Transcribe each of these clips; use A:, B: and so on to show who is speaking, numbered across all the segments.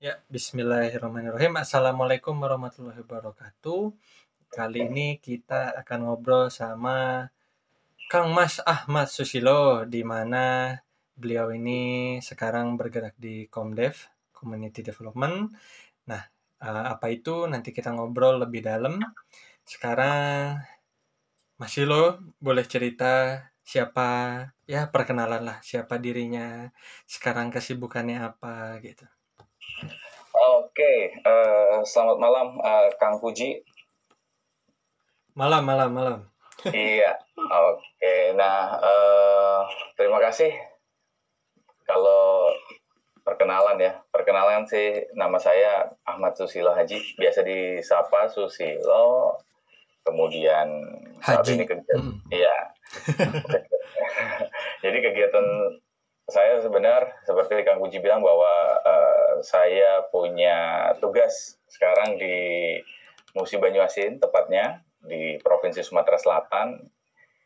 A: Ya, bismillahirrahmanirrahim. Assalamualaikum warahmatullahi wabarakatuh. Kali ini kita akan ngobrol sama Kang Mas Ahmad Susilo, di mana beliau ini sekarang bergerak di Komdev, Community Development. Nah, eh, apa itu nanti kita ngobrol lebih dalam. Sekarang Mas Silo boleh cerita siapa ya perkenalan lah siapa dirinya sekarang kesibukannya apa gitu.
B: Oke, eh, selamat malam eh, Kang Puji.
A: Malam, malam, malam.
B: Iya, oke. Nah, eh, terima kasih. Kalau perkenalan ya, perkenalan sih nama saya Ahmad Susilo Haji, biasa disapa Susilo. Kemudian saat
A: Haji.
B: ini kegiatan,
A: Mm.
B: iya. Jadi kegiatan saya sebenarnya seperti Kang Puji bilang bahwa eh, saya punya tugas sekarang di Musi Banyuasin tepatnya di Provinsi Sumatera Selatan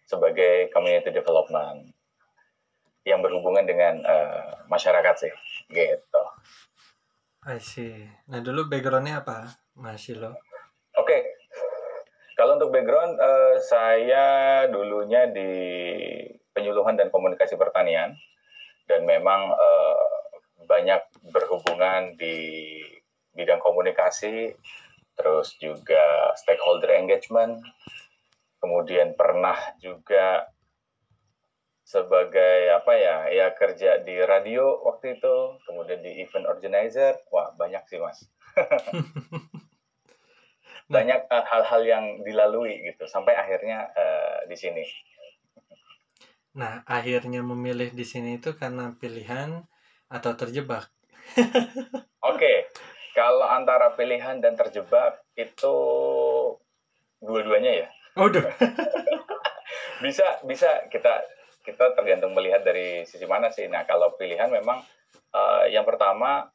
B: sebagai community development yang berhubungan dengan eh, masyarakat sih gitu.
A: I see. Nah dulu backgroundnya apa, Mas?
B: Oke. Kalau untuk background eh, saya dulunya di penyuluhan dan komunikasi pertanian dan memang eh, banyak berhubungan di bidang komunikasi terus juga stakeholder engagement. Kemudian pernah juga sebagai apa ya ya kerja di radio waktu itu kemudian di event organizer. Wah banyak sih mas. Banyak eh, hal-hal yang dilalui gitu sampai akhirnya eh, di sini
A: Nah akhirnya memilih di sini itu karena pilihan atau terjebak.
B: oke kalau antara pilihan dan terjebak itu dua-duanya ya
A: Waduh.
B: bisa bisa kita kita tergantung melihat dari sisi mana sih. Nah kalau pilihan memang eh, yang pertama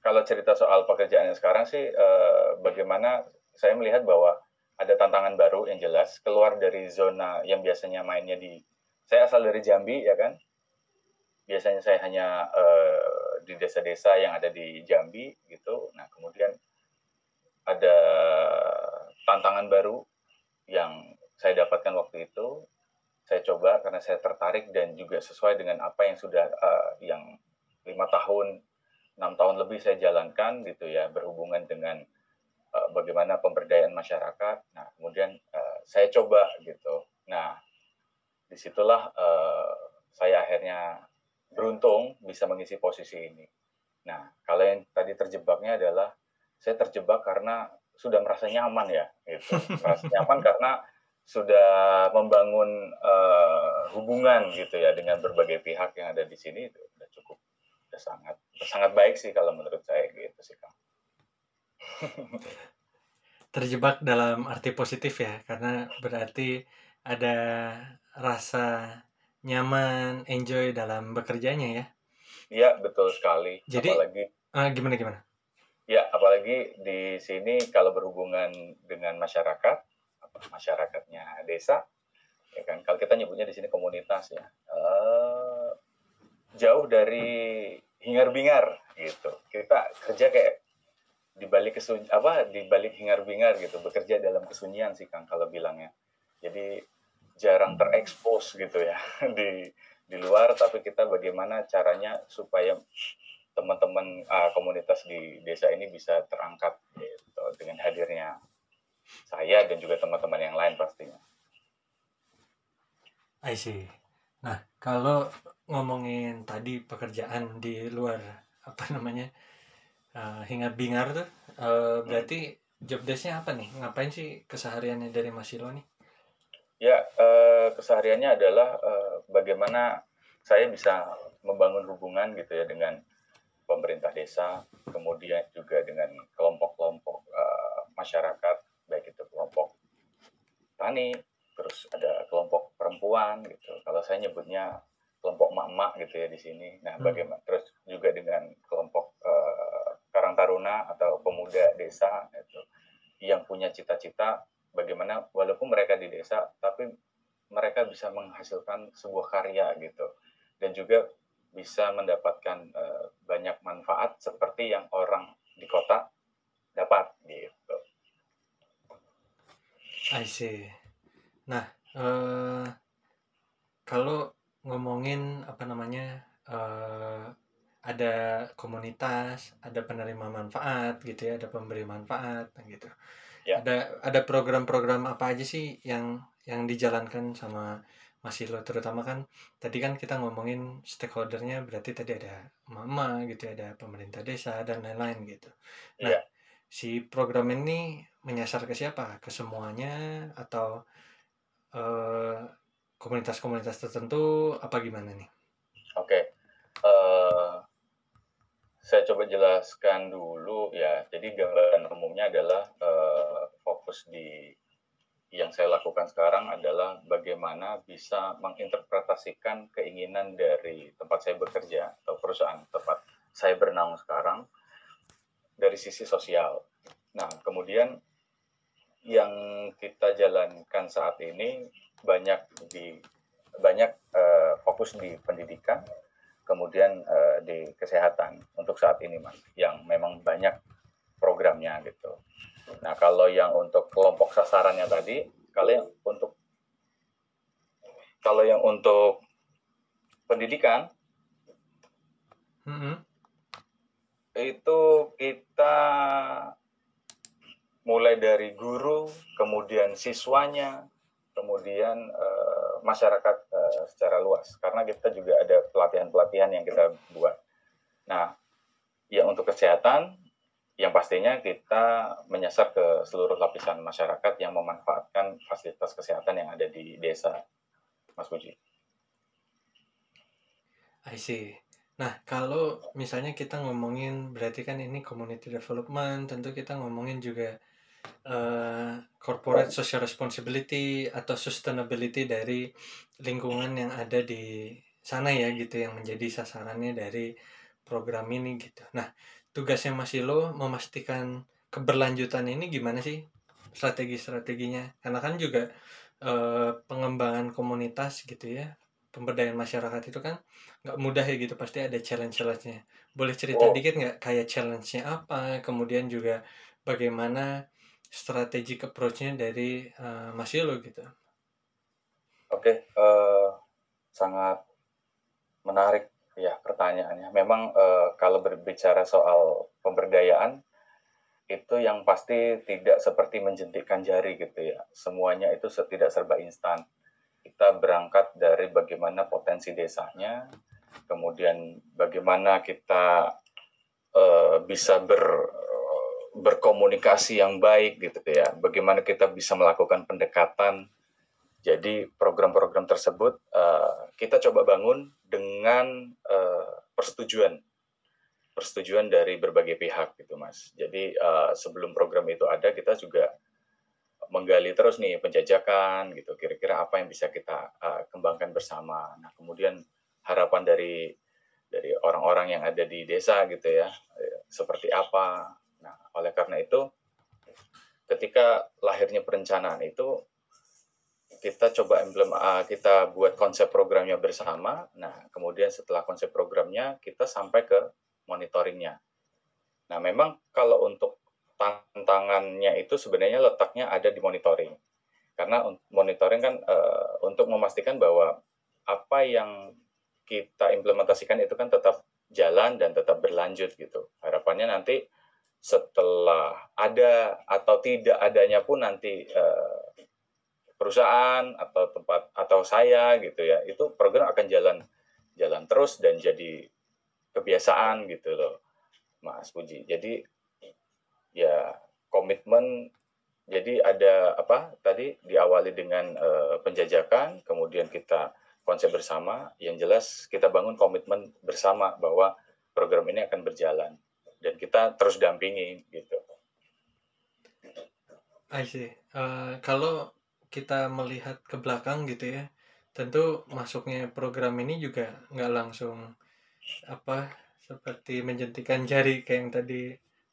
B: kalau cerita soal pekerjaan yang sekarang sih eh, bagaimana saya melihat bahwa ada tantangan baru yang jelas keluar dari zona yang biasanya mainnya di saya asal dari Jambi ya kan biasanya saya hanya eh, di desa-desa yang ada di Jambi gitu. Nah kemudian ada tantangan baru yang saya dapatkan waktu itu saya coba karena saya tertarik dan juga sesuai dengan apa yang sudah eh, yang lima tahun enam tahun lebih saya jalankan gitu ya berhubungan dengan eh, bagaimana pemberdayaan masyarakat. Nah kemudian eh, saya coba gitu. Nah di situlah eh, saya akhirnya beruntung bisa mengisi posisi ini. Nah kalau yang tadi terjebaknya adalah saya terjebak karena sudah merasa nyaman ya gitu. Merasa nyaman karena sudah membangun eh, hubungan gitu ya dengan berbagai pihak yang ada di sini itu udah cukup udah sangat sangat baik sih kalau menurut saya gitu sih kang
A: Terjebak dalam arti positif ya, karena berarti ada rasa nyaman, enjoy dalam bekerjanya ya.
B: iya betul sekali
A: Jadi-
B: apalagi
A: Ah, gimana gimana?
B: ya apalagi di sini kalau berhubungan dengan masyarakat masyarakatnya desa ya kan kalau kita nyebutnya di sini komunitas ya eh, jauh dari hingar bingar gitu kita kerja kayak di balik kesun apa di balik hingar bingar gitu bekerja dalam kesunyian sih kang kalau bilangnya jadi jarang terekspos gitu ya di di luar tapi kita bagaimana caranya supaya teman-teman ah, komunitas di desa ini bisa terangkat gitu dengan hadirnya saya dan juga teman-teman yang lain pastinya
A: I see. Nah, kalau ngomongin tadi pekerjaan di luar apa namanya eh, hingar bingar tuh, eh, berarti job desk-nya apa nih? Ngapain sih kesehariannya dari Mas Silo nih?
B: Ya, eh, kesehariannya adalah eh, bagaimana saya bisa membangun hubungan gitu ya dengan pemerintah desa, kemudian juga dengan kelompok-kelompok eh, masyarakat, baik itu kelompok tani, terus ada kelompok perempuan gitu. Kalau saya nyebutnya kelompok mak-mak gitu ya di sini. Nah,
A: Hmm.
B: bagaimana? Terus juga dengan kelompok eh, Karang Taruna atau pemuda desa itu yang punya cita-cita bagaimana walaupun mereka di desa tapi mereka bisa menghasilkan sebuah karya gitu dan juga bisa mendapatkan banyak banyak manfaat seperti yang orang di kota dapat gitu.
A: I see. Nah, uh, kalau ngomongin apa namanya uh, ada komunitas, ada penerima manfaat gitu ya, ada pemberi manfaat gitu. Ya. Ada ada program-program apa aja sih yang yang dijalankan sama Mas Ilo terutama kan tadi kan kita ngomongin stakeholdernya berarti tadi ada mama gitu ya, ada pemerintah desa dan lain-lain gitu. Nah, ya. si program ini menyasar ke siapa? Ke semuanya atau uh, komunitas-komunitas tertentu apa gimana nih?
B: Oke, uh, saya coba jelaskan dulu ya. Jadi gambaran umumnya adalah uh, fokus di yang saya lakukan sekarang adalah bagaimana bisa menginterpretasikan keinginan dari tempat saya bekerja atau perusahaan tempat saya bernaung sekarang dari sisi sosial. Nah, kemudian yang kita jalankan saat ini banyak di banyak uh, fokus di pendidikan, kemudian uh, di kesehatan untuk saat ini mas yang memang banyak programnya gitu nah kalau yang untuk kelompok sasarannya tadi kalau yang untuk kalau yang untuk pendidikan mm -hmm. itu kita mulai dari guru kemudian siswanya kemudian uh, masyarakat uh, secara luas karena kita juga ada pelatihan-pelatihan yang kita buat. Nah, yang untuk kesehatan yang pastinya kita menyasar ke seluruh lapisan masyarakat yang memanfaatkan fasilitas kesehatan yang ada di desa, Mas Puji.
A: I see. Nah, kalau misalnya kita ngomongin, berarti kan ini community development, tentu kita ngomongin juga uh, corporate social responsibility atau sustainability dari lingkungan yang ada di sana ya gitu yang menjadi sasarannya dari program ini gitu. Nah, tugasnya Mas Ilo memastikan keberlanjutan ini gimana sih strategi-strateginya? Karena kan juga uh, pengembangan komunitas gitu ya, pemberdayaan masyarakat itu kan nggak mudah ya gitu, pasti ada challenge-challenge-nya. Boleh cerita oh. dikit nggak kayak challenge-nya apa? Kemudian juga bagaimana strategic approach-nya dari uh, Mas Yolo gitu.
B: Oke, okay, uh, eh, sangat menarik ya pertanyaannya. Memang uh, kalau berbicara soal pemberdayaan itu yang pasti tidak seperti menjentikkan jari gitu ya. Semuanya itu tidak serba instan. Kita berangkat dari bagaimana potensi desanya, kemudian bagaimana kita uh, bisa ber berkomunikasi yang baik gitu ya. Bagaimana kita bisa melakukan pendekatan. Jadi program-program tersebut uh, kita coba bangun dengan uh, persetujuan persetujuan dari berbagai pihak gitu mas. Jadi uh, sebelum program itu ada kita juga menggali terus nih penjajakan gitu. Kira-kira apa yang bisa kita uh, kembangkan bersama. Nah kemudian harapan dari dari orang-orang yang ada di desa gitu ya seperti apa Nah, oleh karena itu, ketika lahirnya perencanaan itu, kita coba emblem, uh, kita buat konsep programnya bersama. Nah, kemudian setelah konsep programnya, kita sampai ke monitoringnya. Nah, memang kalau untuk tantangannya itu sebenarnya letaknya ada di monitoring. Karena monitoring kan uh, untuk memastikan bahwa apa yang kita implementasikan itu kan tetap jalan dan tetap berlanjut gitu. Harapannya nanti setelah ada atau tidak adanya pun nanti uh, perusahaan atau tempat atau saya gitu ya itu program akan jalan jalan terus dan jadi kebiasaan gitu loh Mas Puji. Jadi ya komitmen jadi ada apa tadi diawali dengan uh, penjajakan kemudian kita konsep bersama. Yang jelas kita bangun komitmen bersama bahwa program ini akan berjalan dan kita terus dampingi gitu.
A: I see. Uh, kalau kita melihat ke belakang gitu ya, tentu masuknya program ini juga nggak langsung apa seperti menjentikan jari kayak yang tadi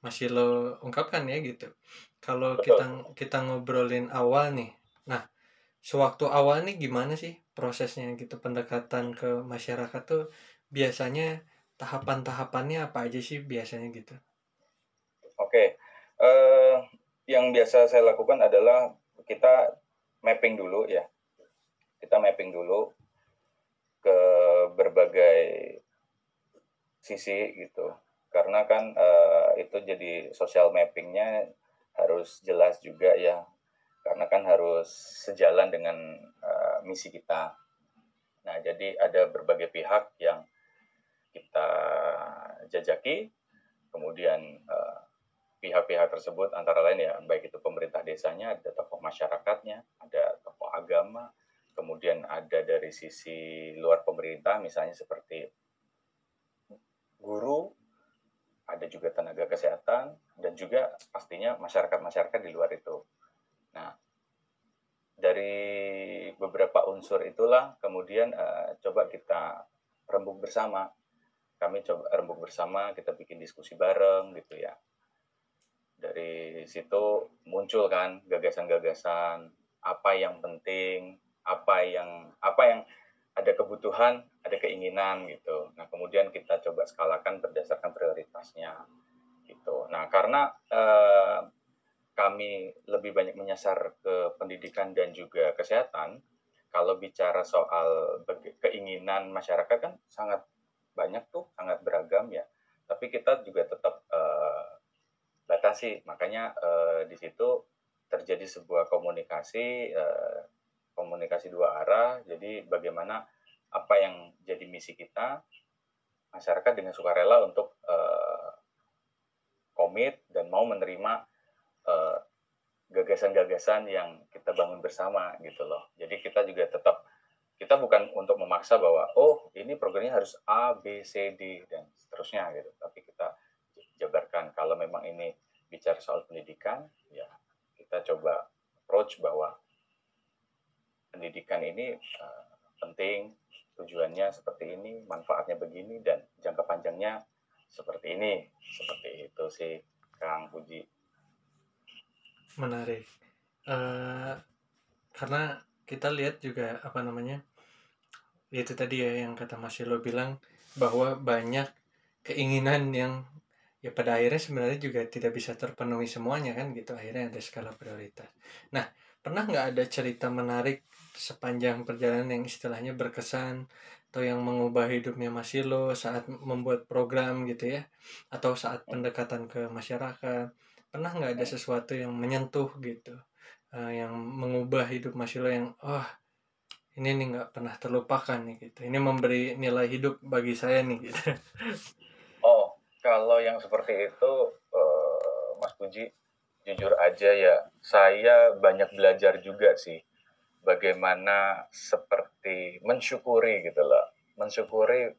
A: Mas Yilo ungkapkan ya gitu. Kalau kita kita ngobrolin awal nih, nah sewaktu awal nih gimana sih prosesnya gitu pendekatan ke masyarakat tuh biasanya tahapan-tahapannya apa aja sih biasanya gitu?
B: Oke, uh, yang biasa saya lakukan adalah kita mapping dulu ya. Kita mapping dulu ke berbagai sisi gitu. Karena kan uh, itu jadi social mappingnya harus jelas juga ya. Karena kan harus sejalan dengan uh, misi kita. Nah, jadi ada berbagai pihak yang kita jajaki, kemudian uh, pihak-pihak tersebut antara lain ya baik itu pemerintah desanya, ada tokoh masyarakatnya, ada tokoh agama, kemudian ada dari sisi luar pemerintah misalnya seperti guru, ada juga tenaga kesehatan dan juga pastinya masyarakat-masyarakat di luar itu. Nah, dari beberapa unsur itulah kemudian uh, coba kita rembuk bersama. Kami coba rembuk bersama, kita bikin diskusi bareng gitu ya dari situ muncul kan gagasan-gagasan apa yang penting, apa yang apa yang ada kebutuhan, ada keinginan gitu. Nah, kemudian kita coba skalakan berdasarkan prioritasnya gitu. Nah, karena eh, kami lebih banyak menyasar ke pendidikan dan juga kesehatan, kalau bicara soal keinginan masyarakat kan sangat banyak tuh, sangat beragam ya. Tapi kita juga tetap eh, batasi. Makanya uh, di situ terjadi sebuah komunikasi uh, komunikasi dua arah. Jadi bagaimana apa yang jadi misi kita masyarakat dengan sukarela untuk uh, komit dan mau menerima gagasan-gagasan uh, yang kita bangun bersama gitu loh. Jadi kita juga tetap kita bukan untuk memaksa bahwa oh ini programnya harus A, B, C, D dan seterusnya gitu. Tapi kita jabarkan kalau memang ini bicara soal pendidikan ya kita coba approach bahwa pendidikan ini uh, penting tujuannya seperti ini manfaatnya begini dan jangka panjangnya seperti ini. Seperti itu sih Kang Puji.
A: Menarik. Uh, karena kita lihat juga apa namanya itu tadi ya yang kata Mas Yelo bilang bahwa banyak keinginan yang ya pada akhirnya sebenarnya juga tidak bisa terpenuhi semuanya kan gitu akhirnya ada skala prioritas. Nah pernah nggak ada cerita menarik sepanjang perjalanan yang istilahnya berkesan atau yang mengubah hidupnya Mas Silo saat membuat program gitu ya atau saat pendekatan ke masyarakat? Pernah nggak ada sesuatu yang menyentuh gitu uh, yang mengubah hidup Mas Silo yang oh ini nih nggak pernah terlupakan nih gitu. Ini memberi nilai hidup bagi saya nih gitu.
B: Kalau yang seperti itu, uh, Mas Puji, jujur aja ya, saya banyak belajar juga sih bagaimana seperti mensyukuri gitu loh, mensyukuri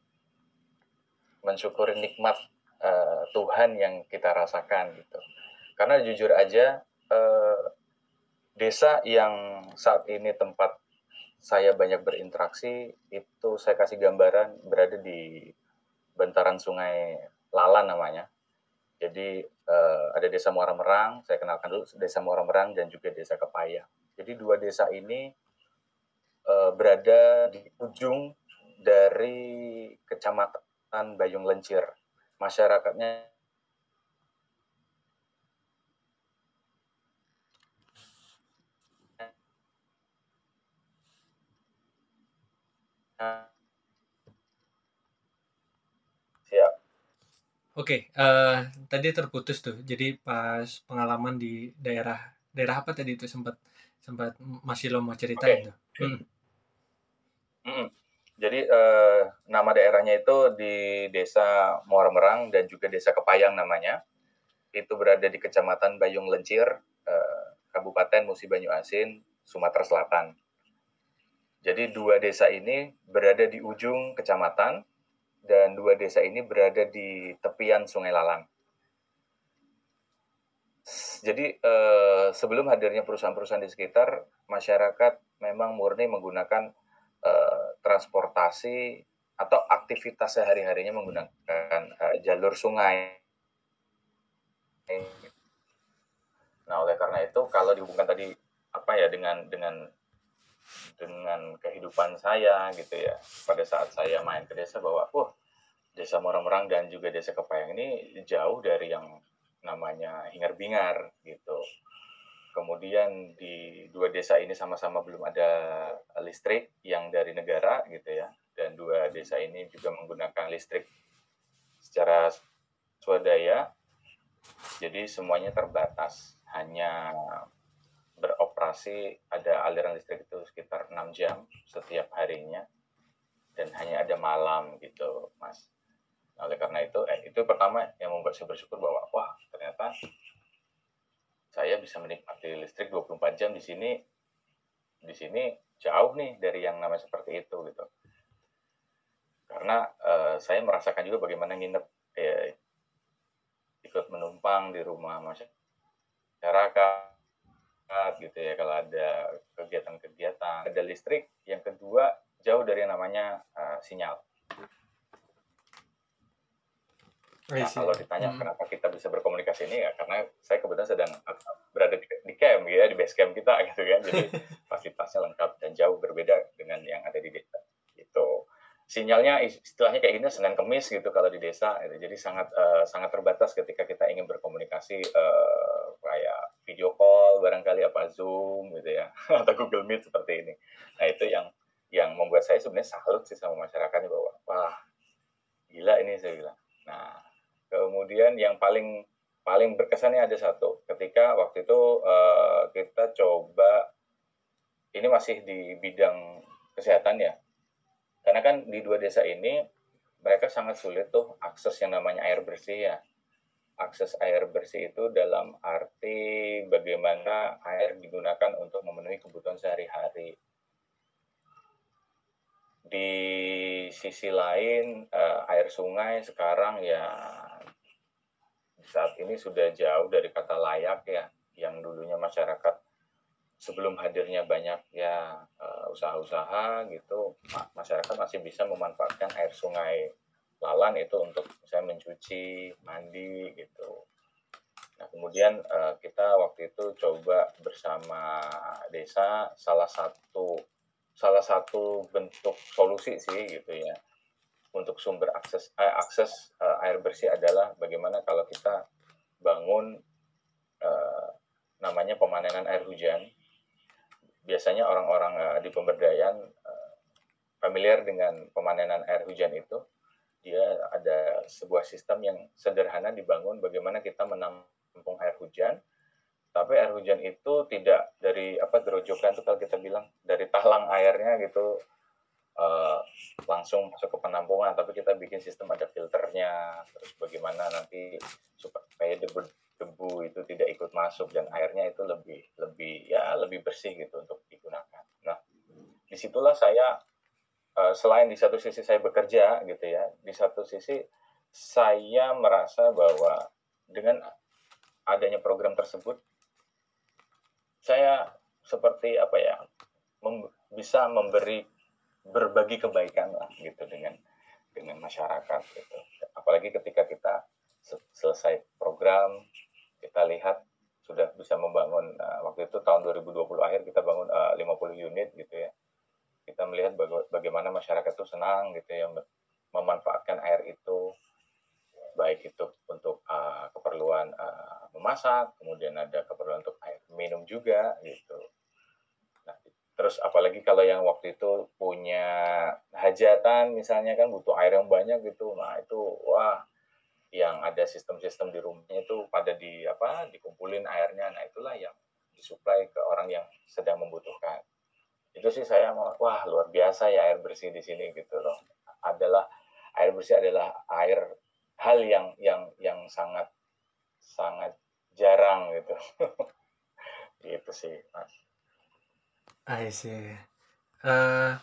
B: mensyukuri nikmat uh, Tuhan yang kita rasakan gitu. Karena jujur aja desa yang saat ini tempat saya banyak berinteraksi itu saya kasih gambaran berada di bantaran sungai Lala namanya. Jadi uh, ada desa Muara Merang, saya kenalkan dulu desa Muara Merang dan juga desa Kepaya. Jadi dua desa ini uh, berada di ujung dari kecamatan Bayung Lencir. Masyarakatnya
A: Oke, uh, tadi terputus tuh. Jadi pas pengalaman di daerah daerah apa tadi itu sempat sempat masih lo mau ceritain
B: tuh. Hmm. Hmm. Jadi uh, nama daerahnya itu di Desa Muara Merang dan juga Desa Kepayang namanya. Itu berada di Kecamatan Bayung Lencir, uh, Kabupaten Musi Banyu Asin, Sumatera Selatan. Jadi dua desa ini berada di ujung kecamatan dan dua desa ini berada di tepian Sungai Lalang. Jadi eh, sebelum hadirnya perusahaan-perusahaan di sekitar, masyarakat memang murni menggunakan eh, transportasi atau aktivitas sehari-harinya menggunakan eh, jalur sungai. Nah, oleh karena itu kalau dihubungkan tadi apa ya dengan dengan dengan kehidupan saya gitu ya pada saat saya main ke desa bahwa wah Desa Morang-Morang dan juga Desa Kepayang ini jauh dari yang namanya hingar-bingar gitu. Kemudian di dua desa ini sama-sama belum ada listrik yang dari negara gitu ya. Dan dua desa ini juga menggunakan listrik secara swadaya. Jadi semuanya terbatas. Hanya beroperasi ada aliran listrik itu sekitar 6 jam setiap harinya dan hanya ada malam gitu mas. Nah, oleh karena itu eh, itu pertama yang membuat saya bersyukur bahwa wah ternyata saya bisa menikmati listrik 24 jam di sini di sini jauh nih dari yang namanya seperti itu gitu. Karena eh, saya merasakan juga bagaimana nginep eh, ikut menumpang di rumah masyarakat gitu ya kalau ada kegiatan-kegiatan. Ada listrik yang kedua jauh dari yang namanya uh, sinyal. Nah, kalau ditanya hmm. kenapa kita bisa berkomunikasi ini ya karena saya kebetulan sedang berada di, di camp ya di base camp kita gitu kan. Jadi fasilitasnya lengkap dan jauh berbeda dengan yang ada di desa gitu. Sinyalnya istilahnya kayak gini senin kemis gitu kalau di desa. Gitu. jadi sangat uh, sangat terbatas ketika kita ingin berkomunikasi uh, barangkali apa Zoom gitu ya atau Google Meet seperti ini. Nah itu yang yang membuat saya sebenarnya salut sih sama masyarakatnya bahwa wah gila ini saya bilang. Nah kemudian yang paling paling berkesannya ada satu ketika waktu itu uh, kita coba ini masih di bidang kesehatan ya karena kan di dua desa ini mereka sangat sulit tuh akses yang namanya air bersih ya akses air bersih itu dalam arti bagaimana air digunakan untuk memenuhi kebutuhan sehari-hari. Di sisi lain, uh, air sungai sekarang ya saat ini sudah jauh dari kata layak ya, yang dulunya masyarakat sebelum hadirnya banyak ya uh, usaha-usaha gitu, masyarakat masih bisa memanfaatkan air sungai lalan itu untuk saya mencuci, mandi gitu. Nah, kemudian uh, kita waktu itu coba bersama desa salah satu salah satu bentuk solusi sih gitu ya untuk sumber akses eh, akses uh, air bersih adalah bagaimana kalau kita bangun uh, namanya pemanenan air hujan. Biasanya orang-orang uh, di pemberdayaan uh, familiar dengan pemanenan air hujan itu dia ada sebuah sistem yang sederhana dibangun bagaimana kita menampung air hujan. Tapi air hujan itu tidak dari apa gerojokan itu kalau kita bilang dari talang airnya gitu uh, langsung masuk ke penampungan. Tapi kita bikin sistem ada filternya terus bagaimana nanti supaya debu debu itu tidak ikut masuk dan airnya itu lebih lebih ya lebih bersih gitu untuk digunakan. Nah di situlah saya Eh, selain di satu sisi saya bekerja gitu ya, di satu sisi saya merasa bahwa dengan adanya program tersebut saya seperti apa ya mem bisa memberi berbagi kebaikan lah gitu dengan dengan masyarakat gitu. Apalagi ketika kita selesai program kita lihat sudah bisa membangun uh, waktu itu tahun 2020 akhir kita bangun uh, 50 unit gitu ya kita melihat bagaimana masyarakat itu senang gitu ya memanfaatkan air itu baik itu untuk uh, keperluan uh, memasak, kemudian ada keperluan untuk air minum juga gitu. Nah, terus apalagi kalau yang waktu itu punya hajatan misalnya kan butuh air yang banyak gitu. Nah, itu wah yang ada sistem-sistem di rumahnya itu pada di apa dikumpulin airnya. Nah, itulah yang disuplai ke orang yang sedang membutuhkan itu sih saya mau wah luar biasa ya air bersih di sini gitu loh adalah air bersih adalah air hal yang yang yang sangat sangat jarang gitu. Gitu sih mas.
A: I see. Uh,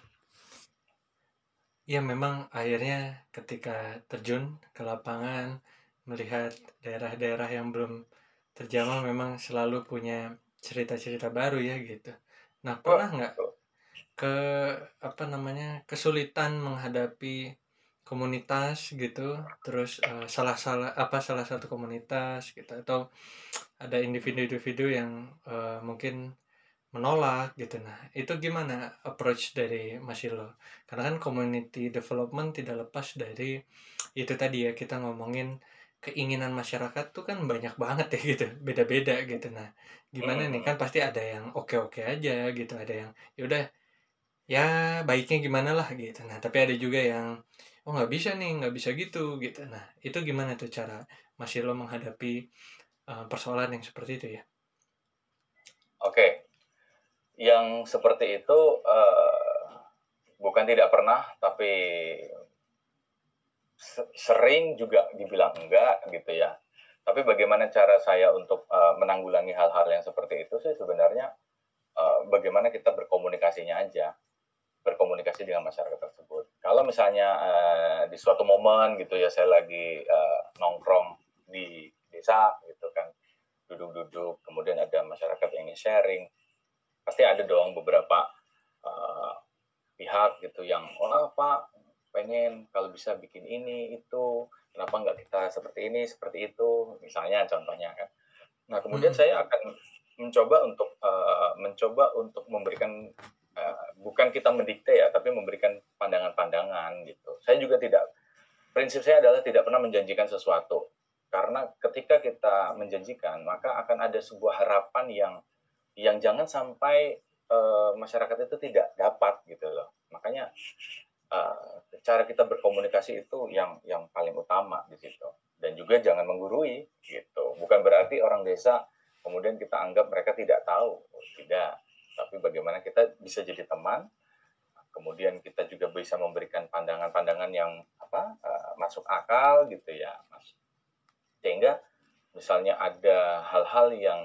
A: ya memang akhirnya ketika terjun ke lapangan melihat daerah-daerah yang belum terjamah memang selalu punya cerita-cerita baru ya gitu. Nah pernah nggak ke apa namanya kesulitan menghadapi komunitas gitu terus uh, salah salah apa salah satu komunitas gitu atau ada individu-individu yang uh, mungkin menolak gitu. Nah, itu gimana approach dari Mas Ilo? Karena kan community development tidak lepas dari itu tadi ya kita ngomongin keinginan masyarakat tuh kan banyak banget ya gitu, beda-beda gitu. Nah, gimana nih
B: Hmm.
A: kan pasti ada yang oke-oke aja gitu, ada yang ya udah ya baiknya gimana lah gitu. Nah, tapi ada juga yang oh nggak bisa nih, nggak bisa gitu gitu. Nah, itu gimana tuh cara Mas Ilo menghadapi uh, persoalan yang seperti itu ya?
B: Oke, yang seperti itu uh, bukan tidak pernah, tapi se- sering juga dibilang enggak gitu ya. Tapi bagaimana cara saya untuk uh, menanggulangi hal-hal yang seperti itu sih sebenarnya uh, bagaimana kita berkomunikasinya aja, berkomunikasi dengan masyarakat tersebut. Kalau misalnya uh, di suatu momen gitu ya saya lagi uh, nongkrong di desa gitu kan, duduk-duduk, kemudian ada masyarakat yang ingin sharing, pasti ada dong beberapa uh, pihak gitu yang, oh Pak, pengen kalau bisa bikin ini, itu, kenapa nggak kita seperti ini, seperti itu, misalnya contohnya kan. Nah, kemudian
A: Hmm.
B: saya akan mencoba untuk uh, mencoba untuk memberikan uh, bukan kita mendikte ya, tapi memberikan pandangan-pandangan gitu. Saya juga tidak prinsip saya adalah tidak pernah menjanjikan sesuatu. Karena ketika kita menjanjikan, maka akan ada sebuah harapan yang yang jangan sampai uh, masyarakat itu tidak dapat gitu loh. Makanya uh, cara kita berkomunikasi itu yang yang paling utama di situ. Dan juga jangan menggurui gitu. Bukan berarti orang desa kemudian kita anggap mereka tidak tahu, tidak. Tapi bagaimana kita bisa jadi teman, kemudian kita juga bisa memberikan pandangan-pandangan yang apa uh, masuk akal gitu ya, mas. Sehingga misalnya ada hal-hal yang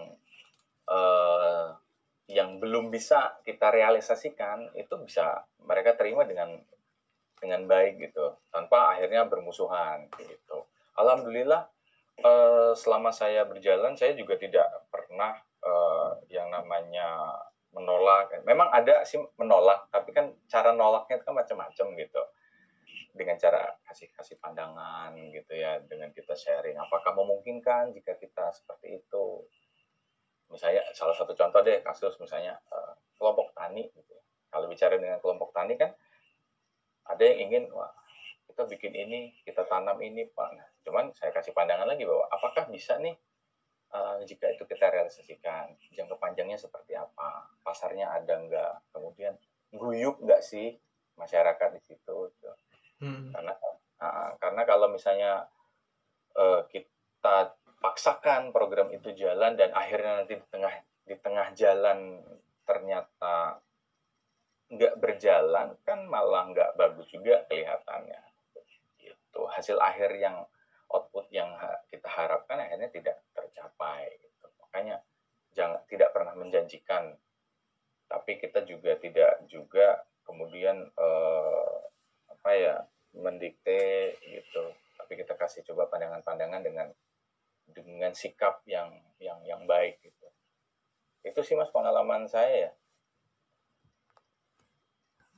B: uh, yang belum bisa kita realisasikan itu bisa mereka terima dengan dengan baik gitu tanpa akhirnya bermusuhan gitu. Alhamdulillah uh, selama saya berjalan saya juga tidak pernah uh, yang namanya menolak. Memang ada sih menolak, tapi kan cara nolaknya kan macam-macam gitu. Dengan cara kasih kasih pandangan gitu ya, dengan kita sharing apakah memungkinkan jika kita seperti itu. Misalnya salah satu contoh deh kasus misalnya uh, kelompok tani gitu. Kalau bicara dengan kelompok tani kan ada yang ingin wah kita bikin ini, kita tanam ini, Pak. Nah, cuman saya kasih pandangan lagi bahwa apakah bisa nih uh, jika itu kita realisasikan, jangka panjangnya seperti apa, pasarnya ada nggak, kemudian guyup nggak sih masyarakat di situ, gitu.
A: Hmm.
B: karena uh, karena kalau misalnya uh, kita paksakan program itu jalan dan akhirnya nanti di tengah di tengah jalan ternyata nggak berjalan kan malah nggak bagus juga kelihatannya itu hasil akhir yang output yang kita harapkan akhirnya tidak tercapai gitu. makanya jangan tidak pernah menjanjikan. Tapi kita juga tidak juga kemudian eh, apa ya mendikte gitu. Tapi kita kasih coba pandangan-pandangan dengan dengan sikap yang yang yang baik gitu. Itu sih mas pengalaman saya ya.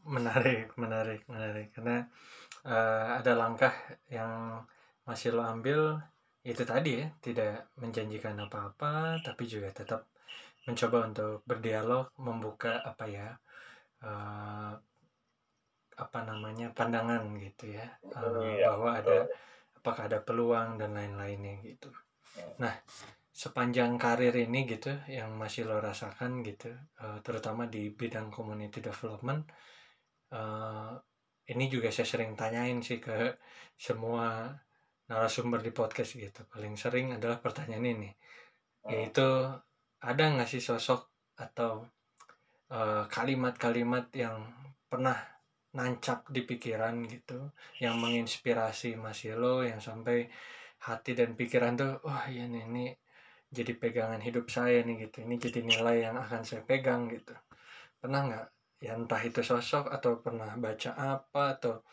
A: Menarik menarik menarik. Karena uh, ada langkah yang masih lo ambil itu tadi ya tidak menjanjikan apa-apa tapi juga tetap mencoba untuk berdialog membuka apa ya uh, apa namanya pandangan gitu ya uh,
B: Iya,
A: bahwa
B: betul.
A: ada apakah ada peluang dan lain-lainnya gitu
B: Hmm.
A: nah sepanjang karir ini gitu yang masih lo rasakan gitu uh, terutama di bidang community development uh, ini juga saya sering tanyain sih ke semua narasumber di podcast gitu. Paling sering adalah pertanyaan ini.
B: Hmm.
A: yaitu ada nggak sih sosok atau uh, kalimat-kalimat yang pernah nancap di pikiran gitu yang menginspirasi Mas Yelo yang sampai hati dan pikiran tuh wah iya nih ini jadi pegangan hidup saya nih gitu. Ini jadi nilai yang akan saya pegang gitu. Pernah nggak? Ya entah itu sosok atau pernah baca apa atau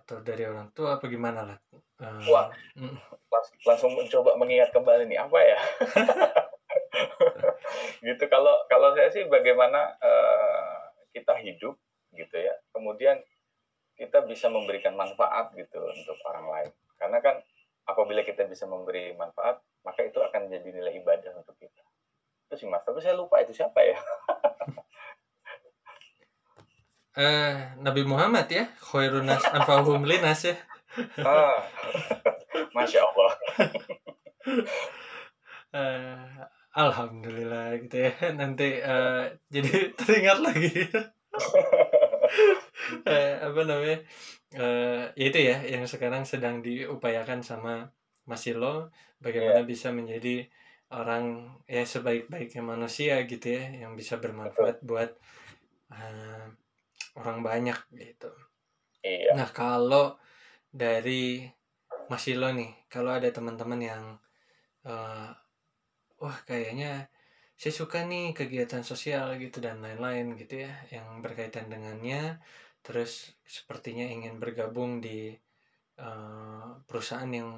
A: atau dari orang tua apa gimana lah? Uh,
B: Wah.
A: mm,
B: Lans- langsung mencoba mengingat kembali nih apa ya? Gitu kalau kalau saya sih bagaimana eh, kita hidup gitu ya kemudian kita bisa memberikan manfaat gitu untuk orang lain. Karena kan apabila kita bisa memberi manfaat maka itu akan jadi nilai ibadah untuk kita. Itu sih mas. Tapi saya lupa itu siapa ya
A: eh Nabi Muhammad ya, khairun nas anfa'uhum linas ya.
B: Ah, Masya Allah.
A: Eh, alhamdulillah gitu ya. Nanti eh, jadi teringat lagi. Eh, apa namanya? Eh, ya itu ya yang sekarang sedang diupayakan sama Mas Silo bagaimana bisa menjadi orang ya sebaik-baiknya manusia gitu ya yang bisa bermanfaat buat eh, orang banyak gitu.
B: Iya.
A: Nah, kalau dari Mas Silo nih, kalau ada teman-teman yang eh, wah kayaknya saya suka nih kegiatan sosial gitu dan lain-lain gitu ya yang berkaitan dengannya terus sepertinya ingin bergabung di eh, perusahaan yang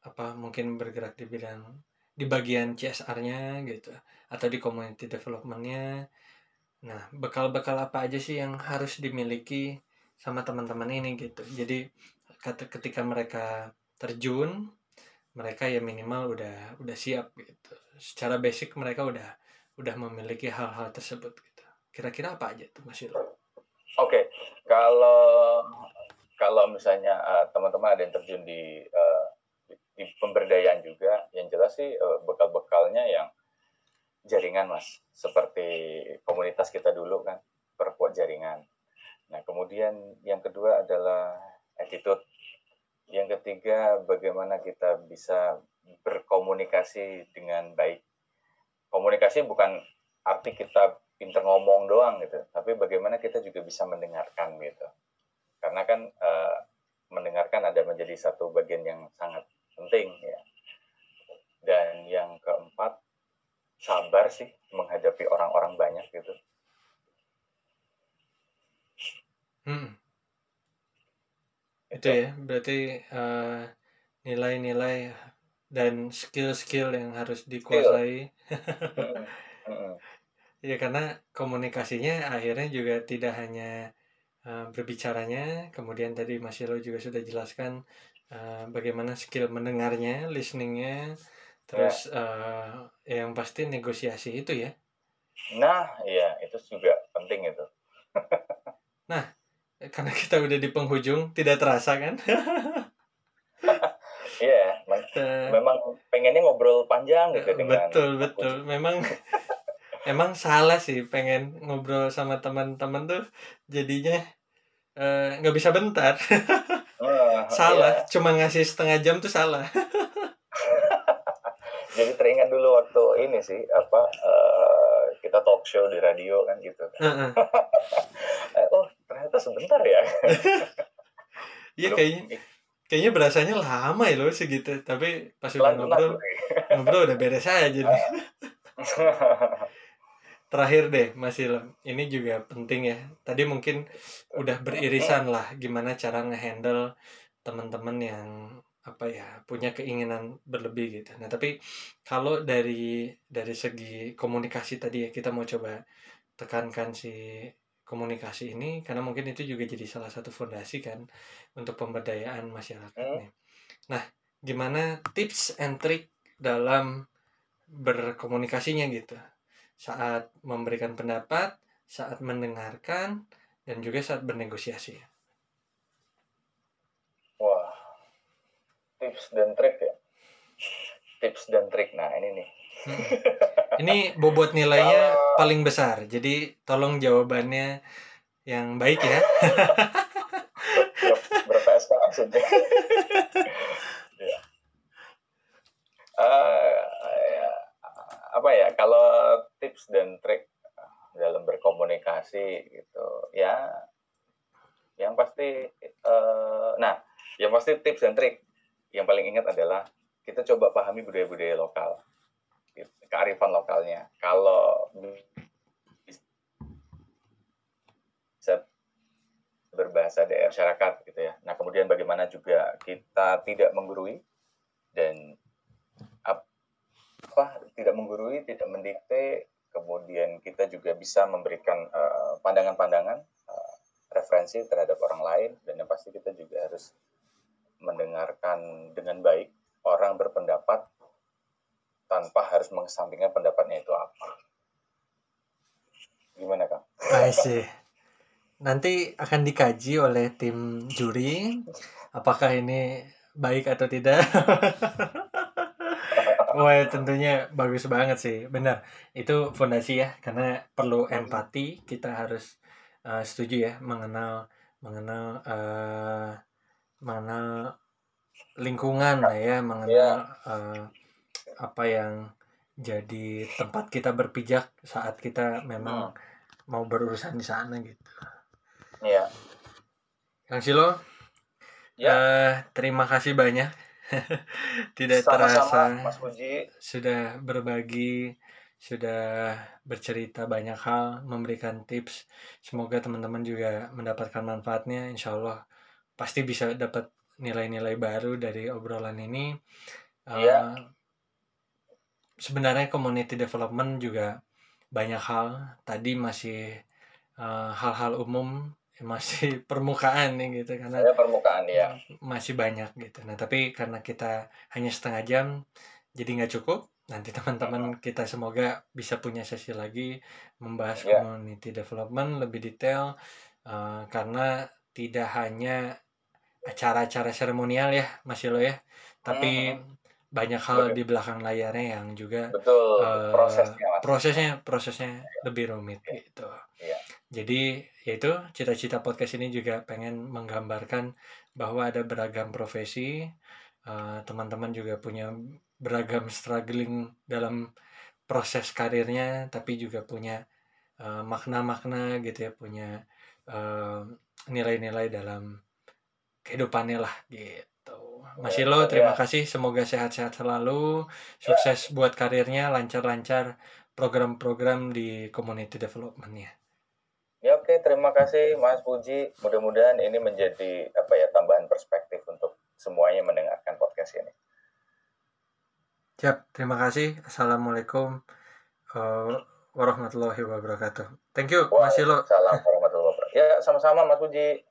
A: apa mungkin bergerak di bidang di bagian CSR-nya gitu atau di community development-nya. Nah, bekal-bekal apa aja sih yang harus dimiliki sama teman-teman ini gitu. Jadi ketika mereka terjun, mereka ya minimal udah udah siap gitu. Secara basic mereka udah udah memiliki hal-hal tersebut gitu. Kira-kira apa aja tuh Mas?
B: Oke, kalau kalau misalnya eh, teman-teman ada yang terjun di eh, di pemberdayaan juga, yang jelas sih eh, bekal-bekalnya yang jaringan mas, seperti komunitas kita dulu kan, perkuat jaringan. Nah kemudian yang kedua adalah attitude. Yang ketiga bagaimana kita bisa berkomunikasi dengan baik. Komunikasi bukan arti kita pinter ngomong doang gitu, tapi bagaimana kita juga bisa mendengarkan gitu. Karena kan eh, mendengarkan ada menjadi satu bagian yang sangat penting ya. Dan yang keempat sabar sih menghadapi orang-orang banyak gitu.
A: Hmm. Itu ya, berarti eh, nilai-nilai dan skill-skill yang harus dikuasai. Ya karena komunikasinya akhirnya juga tidak hanya eh, berbicaranya, kemudian tadi Mas Yelo juga sudah jelaskan eh, bagaimana skill mendengarnya, listeningnya, terus eh, yang pasti negosiasi itu ya.
B: Nah, iya itu juga penting itu.
A: Karena kita udah di penghujung, tidak terasa kan?
B: Iya,
A: Eh,
B: memang pengennya ngobrol panjang gitu dengan
A: betul betul memang emang salah sih pengen ngobrol sama teman-teman tuh jadinya eh, nggak bisa bentar
B: Eh,
A: salah
B: iya.
A: cuma ngasih setengah jam tuh salah
B: Jadi teringat dulu waktu ini sih apa eh, kita talk show di radio kan gitu. Eh, oh ternyata sebentar ya.
A: iya kayaknya kayaknya berasanya lama ya loh segitu. Tapi pas udah ngobrol ngobrol udah beres aja nih. Terakhir deh Mas Ilham ini juga penting ya. Tadi mungkin udah beririsan lah gimana cara ngehandle teman-teman yang apa ya punya keinginan berlebih gitu nah tapi kalau dari dari segi komunikasi tadi ya kita mau coba tekankan si komunikasi ini karena mungkin itu juga jadi salah satu fondasi kan untuk pemberdayaan masyarakat
B: Hmm.
A: nih nah gimana tips and trick dalam berkomunikasinya gitu saat memberikan pendapat, saat mendengarkan, dan juga saat bernegosiasi.
B: Wah, tips dan trik ya. Tips dan trik. Nah ini nih.
A: Ini bobot nilainya paling besar, jadi tolong jawabannya yang baik ya.
B: Ber- berapa SK maksudnya? Ya. Ya, apa ya? Kalau tips dan trik dalam berkomunikasi gitu, ya, yang pasti, eh, nah, yang pasti tips dan trik yang paling ingat adalah kita coba pahami budaya-budaya lokal, kearifan lokalnya. Kalau bisa berbahasa daerah masyarakat gitu ya. Nah, kemudian bagaimana juga kita tidak menggurui dan apa tidak menggurui, tidak mendikte, kemudian kita juga bisa memberikan eh, pandangan-pandangan, eh, referensi terhadap orang lain dan yang pasti kita juga harus mendengarkan dengan baik orang berpendapat tanpa harus mengesampingkan pendapatnya itu apa. Gimana, Kang?
A: I see. nanti akan dikaji oleh tim juri apakah ini baik atau tidak. Wah, tentunya bagus banget sih. Benar. Itu fondasi ya, karena perlu empati. Kita harus uh, setuju ya mengenal mengenal uh, mengenal lingkungan lah ya, mengenal yeah. Iya. uh, apa yang jadi tempat kita berpijak saat kita memang hmm. mau berurusan di sana gitu.
B: Iya.
A: Kang Silo, ya. uh, terima kasih banyak. Tidak Sama-sama, terasa
B: Mas Puji.
A: sudah berbagi, sudah bercerita banyak hal, memberikan tips. Semoga teman-teman juga mendapatkan manfaatnya. Insya Allah pasti bisa dapat nilai-nilai baru dari obrolan ini. Uh, sebenarnya community development juga banyak hal. Tadi masih eh, hal-hal uh, umum masih permukaan nih gitu karena
B: ya, permukaan ya
A: masih banyak gitu. Nah tapi karena kita hanya setengah jam jadi nggak cukup. Nanti teman-teman kita semoga bisa punya sesi lagi membahas ya. community development lebih detail uh, karena tidak hanya acara-acara seremonial ya masih lo ya tapi hmm banyak hal di belakang layarnya yang juga
B: Betul, uh, prosesnya
A: prosesnya prosesnya lebih rumit ya. gitu.
B: Ya.
A: Jadi yaitu cita-cita podcast ini juga pengen menggambarkan bahwa ada beragam profesi, teman teman-teman juga punya beragam struggling dalam proses karirnya, tapi juga punya makna-makna uh, gitu ya, punya nilai-nilai uh, dalam kehidupannya lah gitu. Mas Ilo, terima ya. kasih. Semoga sehat-sehat selalu. Sukses ya. buat karirnya, lancar-lancar program-program di community development-nya.
B: Ya oke, terima kasih Mas Puji. Mudah-mudahan ini menjadi apa ya tambahan perspektif untuk semuanya mendengarkan podcast ini.
A: Siap, terima kasih. Assalamualaikum uh, warahmatullahi wabarakatuh. Thank you, Mas Ilo.
B: Assalamualaikum warahmatullahi wabarakatuh. Ya, sama-sama Mas Puji.